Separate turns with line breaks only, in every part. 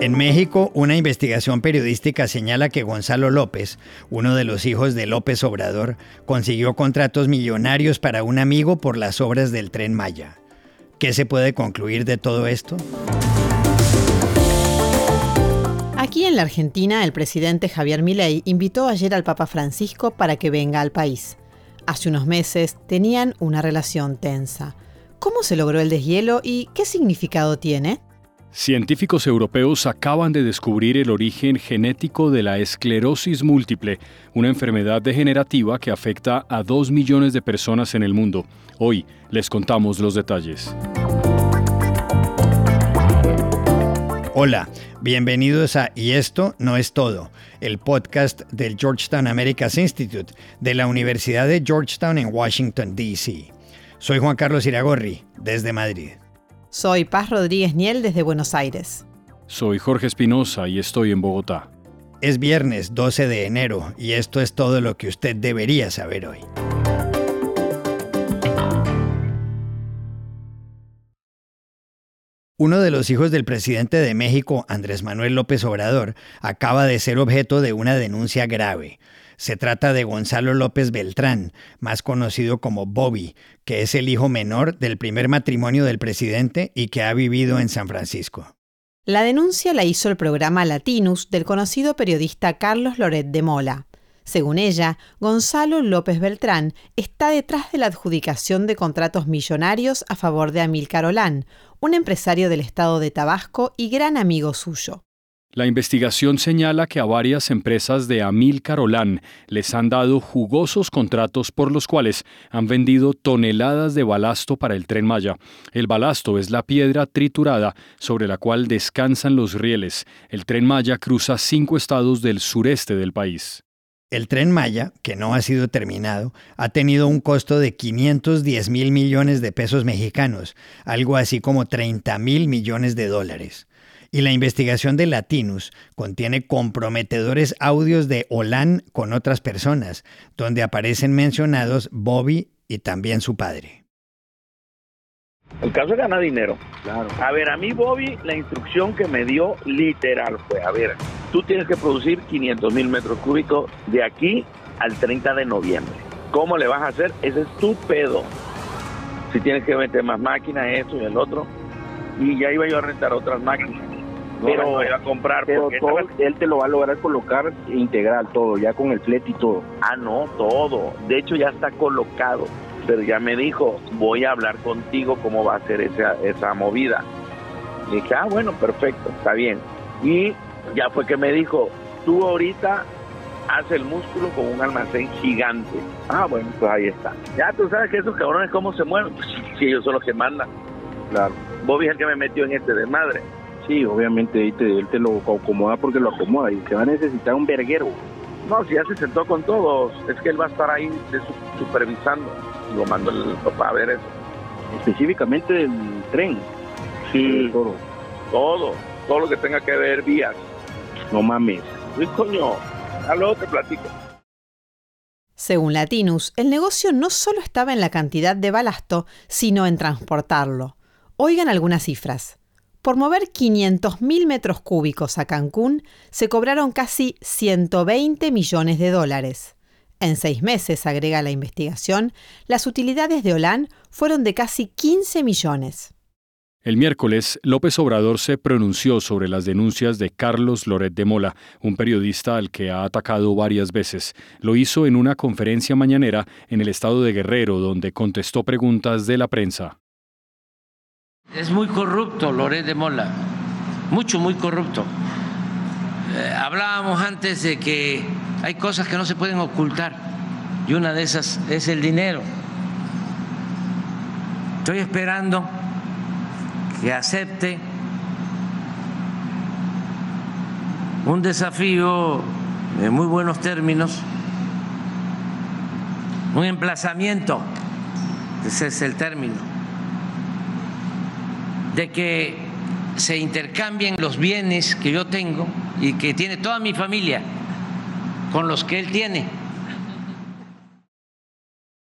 En México, una investigación periodística señala que Gonzalo López, uno de los hijos de López Obrador, consiguió contratos millonarios para un amigo por las obras del tren Maya. ¿Qué se puede concluir de todo esto?
Aquí en la Argentina, el presidente Javier Milei invitó ayer al Papa Francisco para que venga al país. Hace unos meses tenían una relación tensa. ¿Cómo se logró el deshielo y qué significado tiene?
Científicos europeos acaban de descubrir el origen genético de la esclerosis múltiple, una enfermedad degenerativa que afecta a dos millones de personas en el mundo. Hoy les contamos los detalles.
Hola, bienvenidos a Y esto no es todo, el podcast del Georgetown Americas Institute de la Universidad de Georgetown en Washington, D.C. Soy Juan Carlos Iragorri, desde Madrid.
Soy Paz Rodríguez Niel desde Buenos Aires.
Soy Jorge Espinosa y estoy en Bogotá.
Es viernes 12 de enero y esto es todo lo que usted debería saber hoy. Uno de los hijos del presidente de México, Andrés Manuel López Obrador, acaba de ser objeto de una denuncia grave. Se trata de Gonzalo López Beltrán, más conocido como Bobby, que es el hijo menor del primer matrimonio del presidente y que ha vivido en San Francisco.
La denuncia la hizo el programa Latinus del conocido periodista Carlos Loret de Mola. Según ella, Gonzalo López Beltrán está detrás de la adjudicación de contratos millonarios a favor de Amílcar Olán, un empresario del estado de Tabasco y gran amigo suyo.
La investigación señala que a varias empresas de Amil Carolán les han dado jugosos contratos por los cuales han vendido toneladas de balasto para el tren Maya. El balasto es la piedra triturada sobre la cual descansan los rieles. El tren Maya cruza cinco estados del sureste del país.
El tren Maya, que no ha sido terminado, ha tenido un costo de 510 mil millones de pesos mexicanos, algo así como 30 mil millones de dólares. Y la investigación de Latinus contiene comprometedores audios de Olan con otras personas, donde aparecen mencionados Bobby y también su padre.
El caso es ganar dinero. Claro. A ver, a mí Bobby, la instrucción que me dio literal fue, a ver, tú tienes que producir 500 mil metros cúbicos de aquí al 30 de noviembre. ¿Cómo le vas a hacer? Ese es tu pedo. Si tienes que meter más máquinas, esto y el otro. Y ya iba yo a rentar otras máquinas pero iba a comprar
pero todo, él te lo va a lograr colocar integral todo ya con el flete y todo
ah no todo de hecho ya está colocado pero ya me dijo voy a hablar contigo cómo va a ser esa esa movida le dije ah bueno perfecto está bien y ya fue que me dijo tú ahorita hace el músculo con un almacén gigante. Ah, bueno, pues ahí está. Ya tú sabes que esos cabrones cómo se mueven. Pues, si ellos son los que mandan. Claro. Vos el que me metió en este desmadre.
Sí, obviamente él te, lo acomoda porque lo acomoda y se va a necesitar un verguero.
No, si ya se sentó con todos, es que él va a estar ahí supervisando. Lo mando el papá a ver eso.
Específicamente el tren.
Sí, todo. Todo, todo lo que tenga que ver vías.
No mames.
Sí, coño, a luego te platico.
Según Latinus, el negocio no solo estaba en la cantidad de balasto, sino en transportarlo. Oigan algunas cifras. Por mover 500.000 metros cúbicos a Cancún, se cobraron casi 120 millones de dólares. En seis meses, agrega la investigación, las utilidades de Olan fueron de casi 15 millones.
El miércoles, López Obrador se pronunció sobre las denuncias de Carlos Loret de Mola, un periodista al que ha atacado varias veces. Lo hizo en una conferencia mañanera en el estado de Guerrero, donde contestó preguntas de la prensa.
Es muy corrupto Loret de Mola, mucho, muy corrupto. Eh, hablábamos antes de que hay cosas que no se pueden ocultar y una de esas es el dinero. Estoy esperando que acepte un desafío en muy buenos términos, un emplazamiento, ese es el término, de que se intercambien los bienes que yo tengo y que tiene toda mi familia con los que él tiene.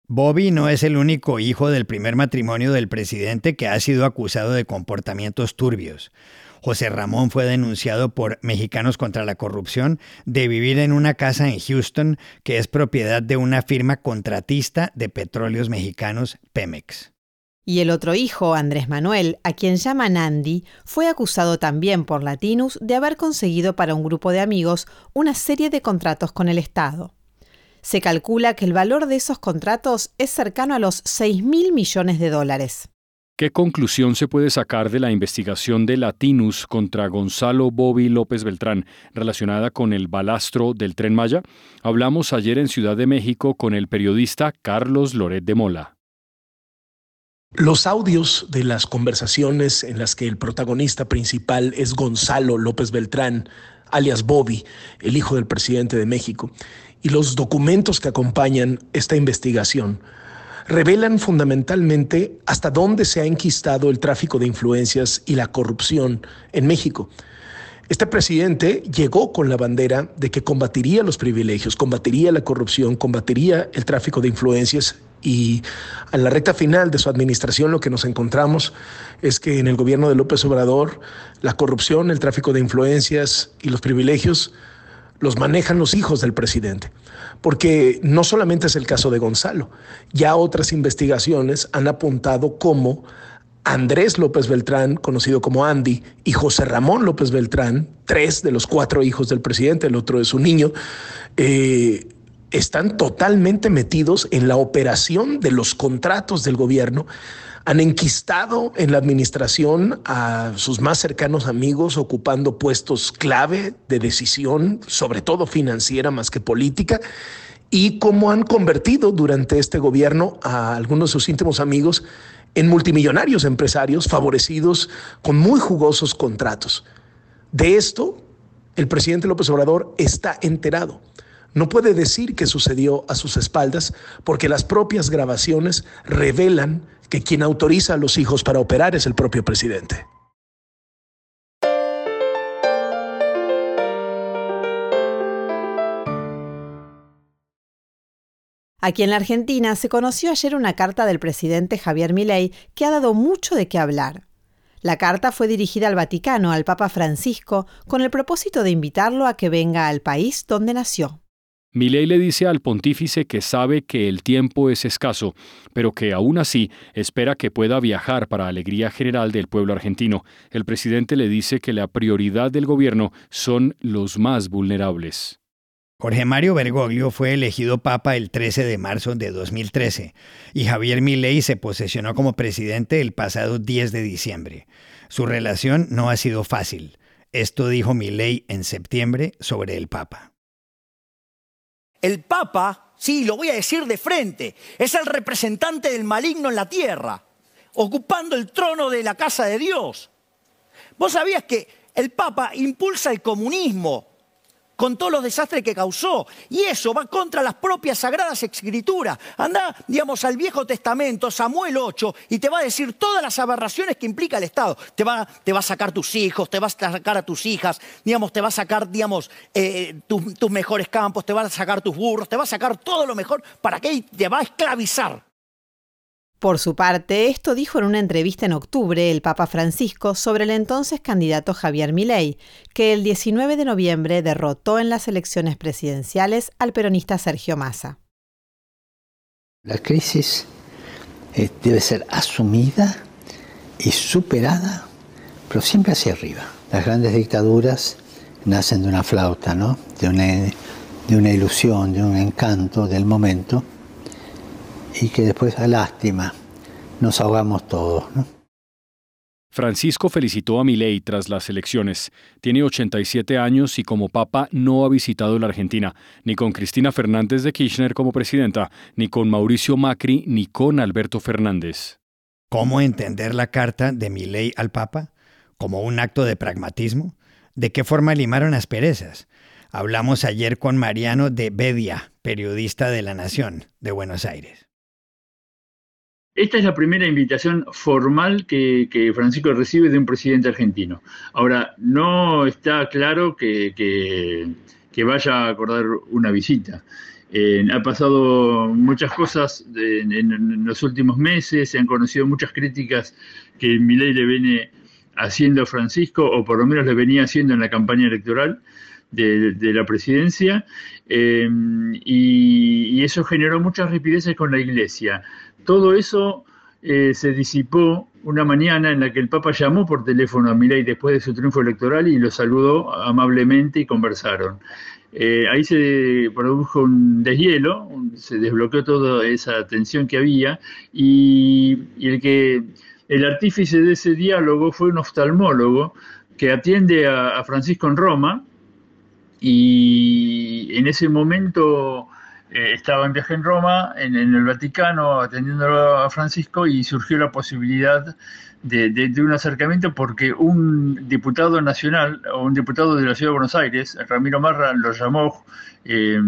Bobby no es el único hijo del primer matrimonio del presidente que ha sido acusado de comportamientos turbios. José Ramón fue denunciado por Mexicanos contra la Corrupción de vivir en una casa en Houston que es propiedad de una firma contratista de petróleos mexicanos, Pemex.
Y el otro hijo, Andrés Manuel, a quien llaman Andy, fue acusado también por Latinus de haber conseguido para un grupo de amigos una serie de contratos con el Estado. Se calcula que el valor de esos contratos es cercano a los 6 mil millones de dólares.
¿Qué conclusión se puede sacar de la investigación de Latinus contra Gonzalo Bobby López Beltrán relacionada con el balastro del tren Maya? Hablamos ayer en Ciudad de México con el periodista Carlos Loret de Mola.
Los audios de las conversaciones en las que el protagonista principal es Gonzalo López Beltrán, alias Bobby, el hijo del presidente de México, y los documentos que acompañan esta investigación revelan fundamentalmente hasta dónde se ha enquistado el tráfico de influencias y la corrupción en México. Este presidente llegó con la bandera de que combatiría los privilegios, combatiría la corrupción, combatiría el tráfico de influencias y a la recta final de su administración lo que nos encontramos es que en el gobierno de López Obrador la corrupción, el tráfico de influencias y los privilegios los manejan los hijos del presidente. Porque no solamente es el caso de Gonzalo, ya otras investigaciones han apuntado cómo Andrés López Beltrán, conocido como Andy, y José Ramón López Beltrán, tres de los cuatro hijos del presidente, el otro es un niño, eh, están totalmente metidos en la operación de los contratos del gobierno han enquistado en la administración a sus más cercanos amigos ocupando puestos clave de decisión, sobre todo financiera más que política, y cómo han convertido durante este gobierno a algunos de sus íntimos amigos en multimillonarios empresarios favorecidos con muy jugosos contratos. De esto, el presidente López Obrador está enterado. No puede decir que sucedió a sus espaldas porque las propias grabaciones revelan que quien autoriza a los hijos para operar es el propio presidente.
Aquí en la Argentina se conoció ayer una carta del presidente Javier Milei que ha dado mucho de qué hablar. La carta fue dirigida al Vaticano, al Papa Francisco, con el propósito de invitarlo a que venga al país donde nació.
Milei le dice al pontífice que sabe que el tiempo es escaso, pero que aún así espera que pueda viajar para alegría general del pueblo argentino. El presidente le dice que la prioridad del gobierno son los más vulnerables.
Jorge Mario Bergoglio fue elegido papa el 13 de marzo de 2013 y Javier Milei se posesionó como presidente el pasado 10 de diciembre. Su relación no ha sido fácil. Esto dijo Milei en septiembre sobre el papa.
El Papa, sí, lo voy a decir de frente, es el representante del maligno en la tierra, ocupando el trono de la casa de Dios. Vos sabías que el Papa impulsa el comunismo, con todos los desastres que causó. Y eso va contra las propias sagradas escrituras. Anda, digamos, al Viejo Testamento, Samuel 8, y te va a decir todas las aberraciones que implica el Estado. Te va, te va a sacar tus hijos, te va a sacar a tus hijas, digamos, te va a sacar, digamos, eh, tus mejores campos, te va a sacar tus burros, te va a sacar todo lo mejor para que te va a esclavizar.
Por su parte, esto dijo en una entrevista en octubre el Papa Francisco sobre el entonces candidato Javier Milei, que el 19 de noviembre derrotó en las elecciones presidenciales al peronista Sergio Massa.
La crisis eh, debe ser asumida y superada, pero siempre hacia arriba. Las grandes dictaduras nacen de una flauta, ¿no? de, una, de una ilusión, de un encanto del momento y que después a lástima nos ahogamos todos.
Francisco felicitó a Milei tras las elecciones. Tiene 87 años y como papa no ha visitado la Argentina, ni con Cristina Fernández de Kirchner como presidenta, ni con Mauricio Macri, ni con Alberto Fernández.
¿Cómo entender la carta de Milei al Papa? ¿Como un acto de pragmatismo? ¿De qué forma limaron asperezas? Hablamos ayer con Mariano de Bedia, periodista de La Nación de Buenos Aires.
Esta es la primera invitación formal que, Francisco recibe de un presidente argentino. Ahora, no está claro que, vaya a acordar una visita. Eh, ha pasado muchas cosas en, los últimos meses, se han conocido muchas críticas que Milei le viene haciendo a Francisco, o por lo menos le venía haciendo en la campaña electoral de, la presidencia, eh, y, y, eso generó muchas ripideces con la iglesia. Todo eso eh, se disipó una mañana en la que el Papa llamó por teléfono a Milei después de su triunfo electoral y lo saludó amablemente y conversaron. Eh, ahí se produjo un deshielo, se desbloqueó toda esa tensión que había y, el que el artífice de ese diálogo fue un oftalmólogo que atiende a Francisco en Roma y en ese momento eh, estaba en viaje en Roma, en, el Vaticano, atendiendo a Francisco y surgió la posibilidad de, un acercamiento porque un diputado nacional o un diputado de la Ciudad de Buenos Aires, Ramiro Marra, lo llamó eh,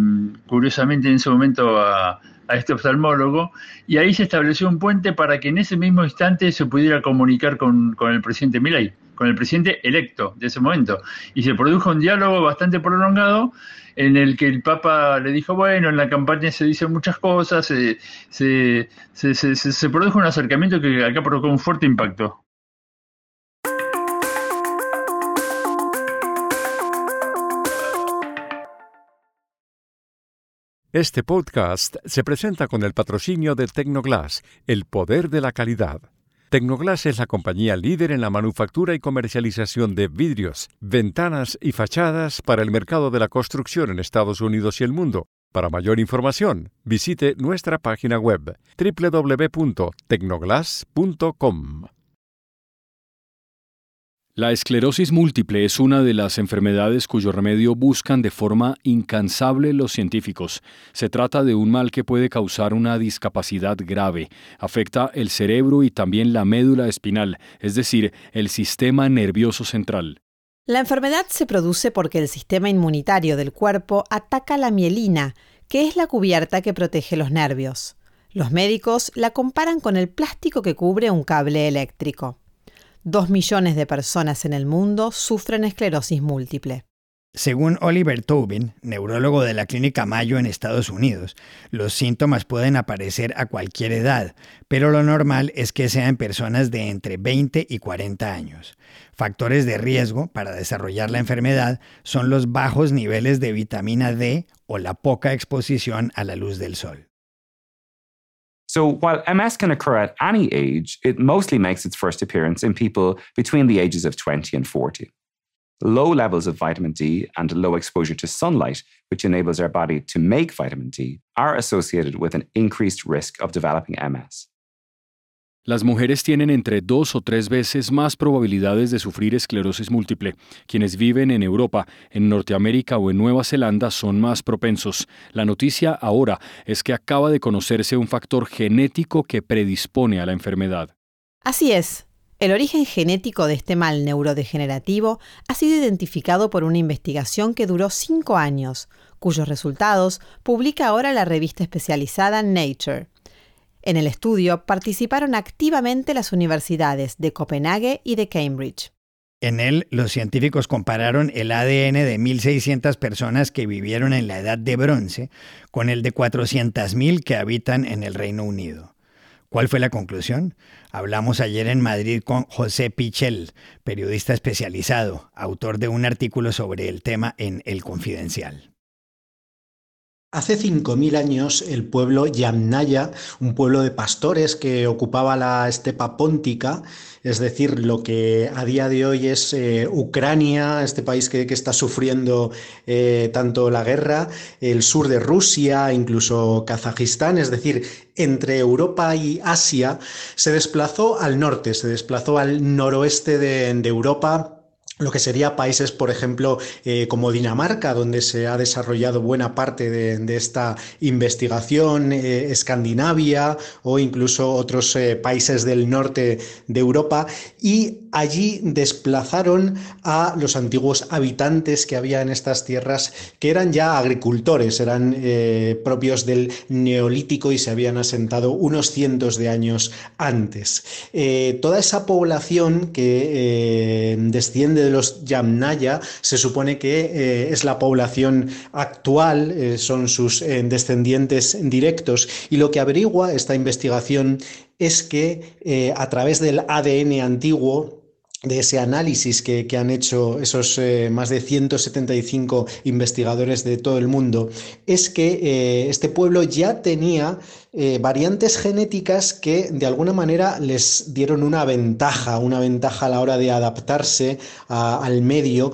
curiosamente en ese momento a, este oftalmólogo y ahí se estableció un puente para que en ese mismo instante se pudiera comunicar con, con el presidente Milei, con el presidente electo de ese momento. Y se produjo un diálogo bastante prolongado en el que el Papa le dijo, bueno, en la campaña se dicen muchas cosas, se, se, produjo un acercamiento que acá provocó un fuerte impacto.
Este podcast se presenta con el patrocinio de Tecnoglass, el poder de la calidad. Tecnoglass es la compañía líder en la manufactura y comercialización de vidrios, ventanas y fachadas para el mercado de la construcción en Estados Unidos y el mundo. Para mayor información, visite nuestra página web www.tecnoglass.com.
La esclerosis múltiple es una de las enfermedades cuyo remedio buscan de forma incansable los científicos. Se trata de un mal que puede causar una discapacidad grave. Afecta el cerebro y también la médula espinal, es decir, el sistema nervioso central.
La enfermedad se produce porque el sistema inmunitario del cuerpo ataca la mielina, que es la cubierta que protege los nervios. Los médicos la comparan con el plástico que cubre un cable eléctrico. Dos millones de personas en el mundo sufren esclerosis múltiple.
Según Oliver Tobin, neurólogo de la Clínica Mayo en Estados Unidos, los síntomas pueden aparecer a cualquier edad, pero lo normal es que sean personas de entre 20 y 40 años. Factores de riesgo para desarrollar la enfermedad son los bajos niveles de vitamina D o la poca exposición a la luz del sol.
So while MS can occur at any age, it mostly makes its first appearance in people between the ages of 20 and 40. Low levels of vitamin D and low exposure to sunlight, which enables our body to make vitamin D, are associated with an increased risk of developing MS.
Las mujeres tienen entre dos o tres veces más probabilidades de sufrir esclerosis múltiple. Quienes viven en Europa, en Norteamérica o en Nueva Zelanda son más propensos. La noticia ahora es que acaba de conocerse un factor genético que predispone a la enfermedad.
Así es. El origen genético de este mal neurodegenerativo ha sido identificado por una investigación que duró cinco años, cuyos resultados publica ahora la revista especializada Nature. En el estudio participaron activamente las universidades de Copenhague y de Cambridge.
En él, los científicos compararon el ADN de 1.600 personas que vivieron en la Edad de Bronce con el de 400.000 que habitan en el Reino Unido. ¿Cuál fue la conclusión? Hablamos ayer en Madrid con José Pichel, periodista especializado, autor de un artículo sobre el tema en El Confidencial.
Hace 5.000 años el pueblo Yamnaya, un pueblo de pastores que ocupaba la estepa póntica, es decir, lo que a día de hoy es eh, Ucrania, este país que, está sufriendo eh, tanto la guerra, el sur de Rusia, incluso Kazajistán, es decir, entre Europa y Asia, se desplazó al norte, se desplazó al noroeste de Europa lo que sería países, por ejemplo, eh, como Dinamarca, donde se ha desarrollado buena parte de, esta investigación, eh, Escandinavia o incluso otros eh, países del norte de Europa, y allí desplazaron a los antiguos habitantes que había en estas tierras, que eran ya agricultores, eran propios del neolítico y se habían asentado unos cientos de años antes. toda esa población que desciende de los Yamnaya se supone que eh, es la población actual, eh, son sus eh, descendientes directos, y lo que averigua esta investigación es que a través del ADN antiguo, de ese análisis que, han hecho esos más de 175 investigadores de todo el mundo, es que este pueblo ya tenía eh, variantes genéticas que de alguna manera les dieron una ventaja, una ventaja a la hora de adaptarse al medio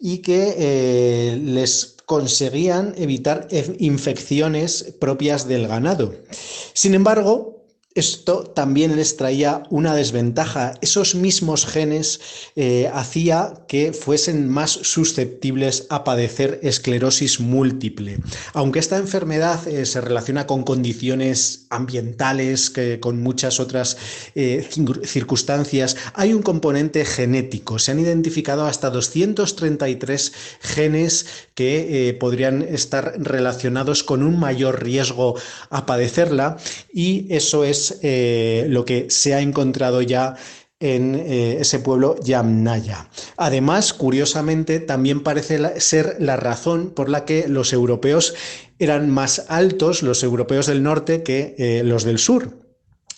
y que eh, les conseguían evitar infecciones propias del ganado. Sin embargo, esto también les traía una desventaja. Esos mismos genes eh, hacía que fuesen más susceptibles a padecer esclerosis múltiple. Aunque esta enfermedad eh, se relaciona con condiciones ambientales, que, con muchas otras eh, circunstancias, hay un componente genético. Se han identificado hasta 233 genes que podrían estar relacionados con un mayor riesgo a padecerla y eso es eh, lo que se ha encontrado ya en eh, ese pueblo Yamnaya. Además, curiosamente, también parece ser la razón por la que los europeos eran más altos, los europeos del norte, que eh, los del sur.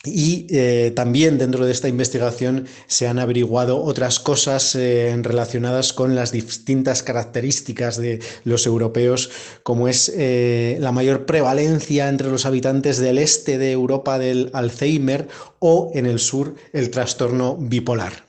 Y eh, también dentro de esta investigación se han averiguado otras cosas eh, relacionadas con las distintas características de los europeos, como es eh, la mayor prevalencia entre los habitantes del este de Europa del Alzheimer o en el sur el trastorno bipolar.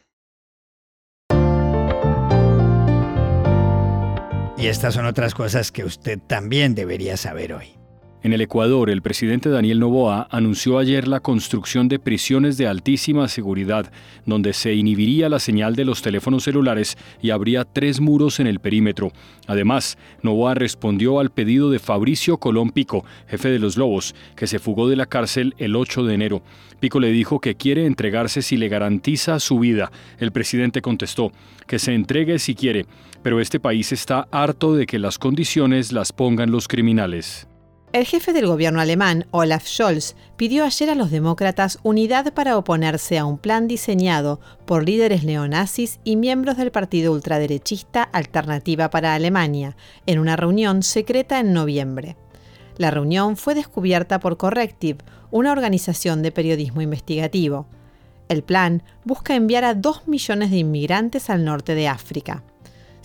Y estas son otras cosas que usted también debería saber hoy.
En el Ecuador, el presidente Daniel Noboa anunció ayer la construcción de prisiones de altísima seguridad, donde se inhibiría la señal de los teléfonos celulares y habría tres muros en el perímetro. Además, Novoa respondió al pedido de Fabricio Colón Pico, jefe de los Lobos, que se fugó de la cárcel el 8 de enero. Pico le dijo que quiere entregarse si le garantiza su vida. El presidente contestó que se entregue si quiere, pero este país está harto de que las condiciones las pongan los criminales.
El jefe del gobierno alemán, Olaf Scholz, pidió ayer a los demócratas unidad para oponerse a un plan diseñado por líderes neonazis y miembros del partido ultraderechista Alternativa para Alemania, en una reunión secreta en noviembre. La reunión fue descubierta por Corrective, una organización de periodismo investigativo. El plan busca enviar a dos millones de inmigrantes al norte de África.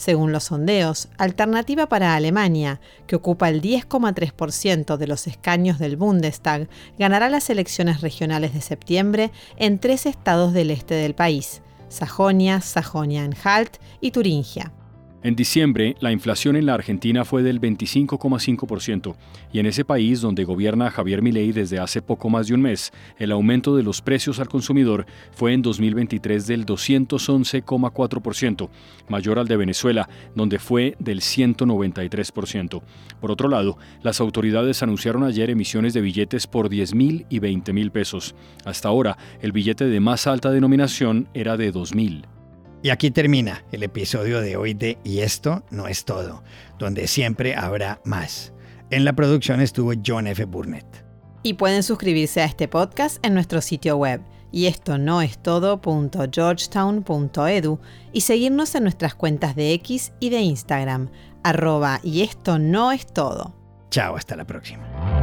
Según los sondeos, Alternativa para Alemania, que ocupa el 10,3% de los escaños del Bundestag, ganará las elecciones regionales de septiembre en tres estados del este del país, Sajonia, Sajonia-Anhalt y Turingia.
En diciembre, la inflación en la Argentina fue del 25,5% y en ese país donde gobierna Javier Milei desde hace poco más de un mes, el aumento de los precios al consumidor fue en 2023 del 211,4%, mayor al de Venezuela, donde fue del 193%. Por otro lado, las autoridades anunciaron ayer emisiones de billetes por 10 mil y 20 mil pesos. Hasta ahora, el billete de más alta denominación era de 2 mil.
Y aquí termina el episodio de hoy de Y esto no es todo, donde siempre habrá más. En la producción estuvo John F. Burnett.
Y pueden suscribirse a este podcast en nuestro sitio web y esto no es todo.georgetown.edu y seguirnos en nuestras cuentas de X y de Instagram, arroba y esto no es todo.
Chao, hasta la próxima.